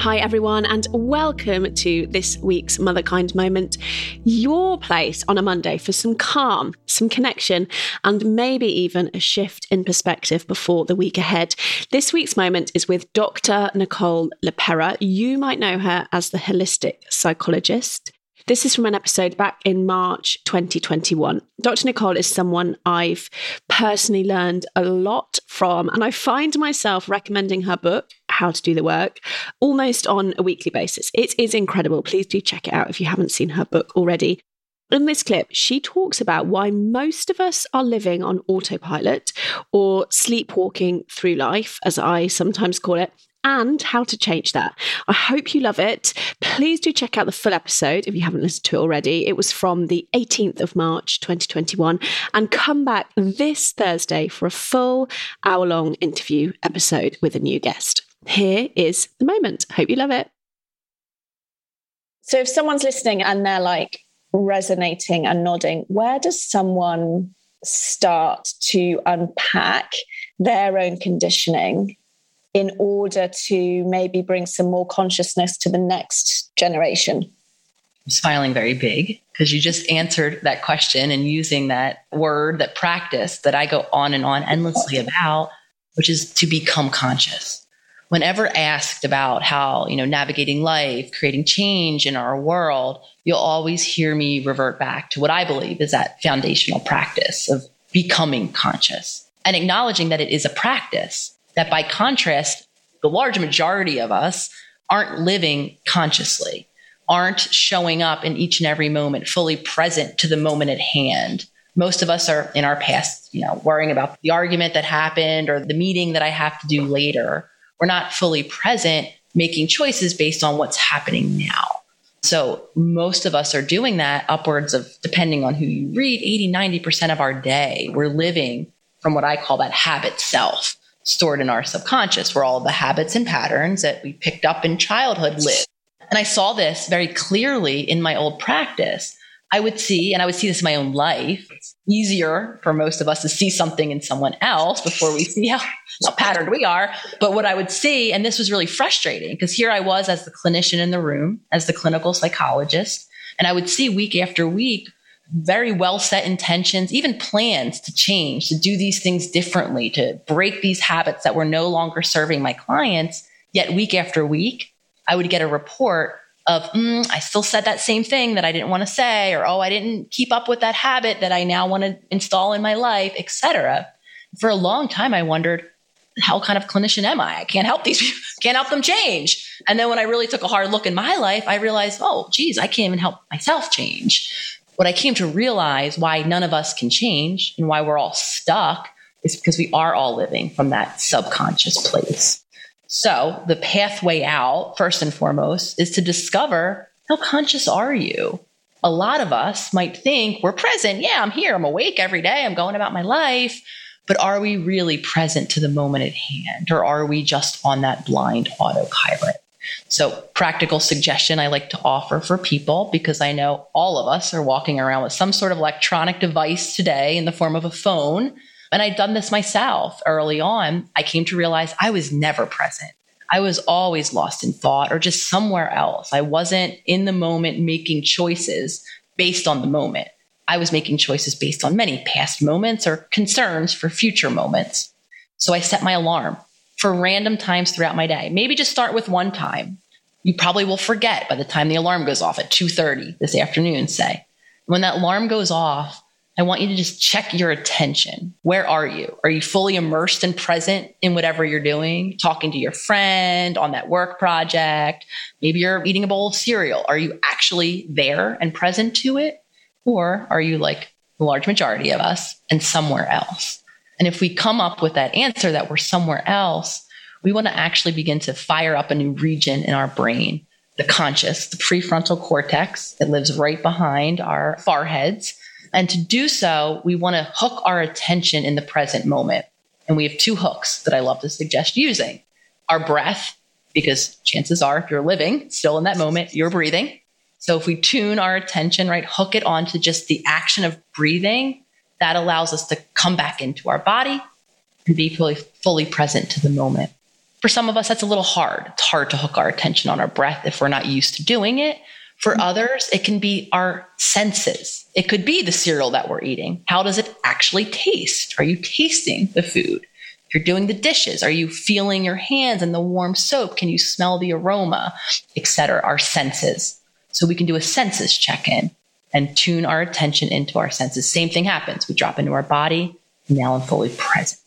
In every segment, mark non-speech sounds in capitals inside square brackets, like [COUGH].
Hi, everyone, and welcome to this week's Motherkind Moment, your place on a Monday for some calm, some connection, and maybe even a shift in perspective before the week ahead. This week's moment is with Dr. Nicole LePera. You might know her as the holistic psychologist. This is from an episode back in March 2021. Dr. Nicole is someone I've personally learned a lot from, and I find myself recommending her book, How to Do the Work, almost on a weekly basis. It is incredible. Please do check it out if you haven't seen her book already. In this clip, she talks about why most of us are living on autopilot or sleepwalking through life, as I sometimes call it, and how to change that. I hope you love it. Please do check out the full episode if you haven't listened to it already. It was from the 18th of March 2021 and come back this Thursday for a full hour long interview episode with a new guest. Here is the moment. Hope you love it. So if someone's listening and they're like resonating and nodding, where does someone start to unpack their own conditioning in order to maybe bring some more consciousness to the next generation? I'm smiling very big because you just answered that question and using that word, that practice that I go on and on endlessly about, which is to become conscious. Whenever asked about how, you know, navigating life, creating change in our world, you'll always hear me revert back to what I believe is that foundational practice of becoming conscious and acknowledging that it is a practice that by contrast, the large majority of us aren't living consciously, aren't showing up in each and every moment fully present to the moment at hand. Most of us are in our past, you know, worrying about the argument that happened or the meeting that I have to do later. We're not fully present making choices based on what's happening now. So most of us are doing that upwards of, depending on who you read, 80, 90% of our day. We're living from what I call that habit self stored in our subconscious, where all the habits and patterns that we picked up in childhood live. And I saw this very clearly in my old practice. I would see, and I would see this in my own life. It's easier for most of us to see something in someone else before we see how, how patterned we are. But what I would see, and this was really frustrating because here I was as the clinician in the room, as the clinical psychologist, and I would see week after week very well set intentions, even plans to change, to do these things differently, to break these habits that were no longer serving my clients. Yet, week after week, I would get a report of, mm, I still said that same thing that I didn't want to say, or oh, I didn't keep up with that habit that I now want to install in my life, etc. For a long time, I wondered, how kind of clinician am I? I can't help these people, [LAUGHS] can't help them change. And then when I really took a hard look in my life, I realized, oh, geez, I can't even help myself change what I came to realize why none of us can change and why we're all stuck is because we are all living from that subconscious place. So the pathway out, first and foremost, is to discover how conscious are you? A lot of us might think we're present. Yeah, I'm here. I'm awake every day. I'm going about my life. But are we really present to the moment at hand? Or are we just on that blind autopilot? So, practical suggestion I like to offer for people because I know all of us are walking around with some sort of electronic device today in the form of a phone. And I'd done this myself early on. I came to realize I was never present. I was always lost in thought or just somewhere else. I wasn't in the moment making choices based on the moment. I was making choices based on many past moments or concerns for future moments. So I set my alarm for random times throughout my day. Maybe just start with one time. You probably will forget by the time the alarm goes off at 2:30 this afternoon, say. When that alarm goes off, I want you to just check your attention. Where are you? Are you fully immersed and present in whatever you're doing? Talking to your friend on that work project? Maybe you're eating a bowl of cereal. Are you actually there and present to it? Or are you like the large majority of us and somewhere else? And if we come up with that answer that we're somewhere else, we want to actually begin to fire up a new region in our brain, the conscious, the prefrontal cortex that lives right behind our foreheads. And to do so, we want to hook our attention in the present moment. And we have two hooks that I love to suggest using our breath, because chances are, if you're living still in that moment, you're breathing. So if we tune our attention, right, hook it onto just the action of breathing, that allows us to come back into our body and be fully, fully present to the moment. For some of us, that's a little hard. It's hard to hook our attention on our breath if we're not used to doing it. For mm-hmm. others, it can be our senses. It could be the cereal that we're eating. How does it actually taste? Are you tasting the food? If you're doing the dishes, are you feeling your hands and the warm soap? Can you smell the aroma, etc.? Our senses. So we can do a senses check in and tune our attention into our senses. Same thing happens. We drop into our body. Now I'm fully present.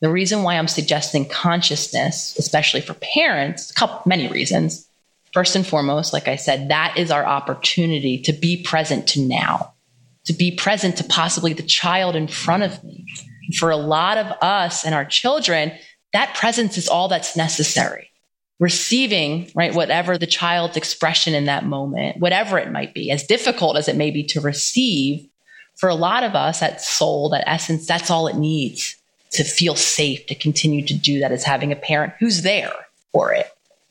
The reason why I'm suggesting consciousness, especially for parents, a couple, many reasons. First and foremost, like I said, that is our opportunity to be present to now, to be present to possibly the child in front of me. For a lot of us and our children, that presence is all that's necessary receiving, right, whatever the child's expression in that moment, whatever it might be, as difficult as it may be to receive, for a lot of us, that soul, that essence, that's all it needs to feel safe to continue to do that is having a parent who's there for it.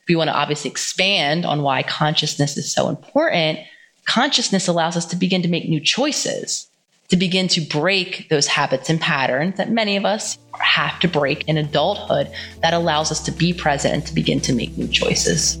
We want to obviously expand on why consciousness is so important, consciousness allows us to begin to make new choices to begin to break those habits and patterns that many of us have to break in adulthood that allows us to be present and to begin to make new choices.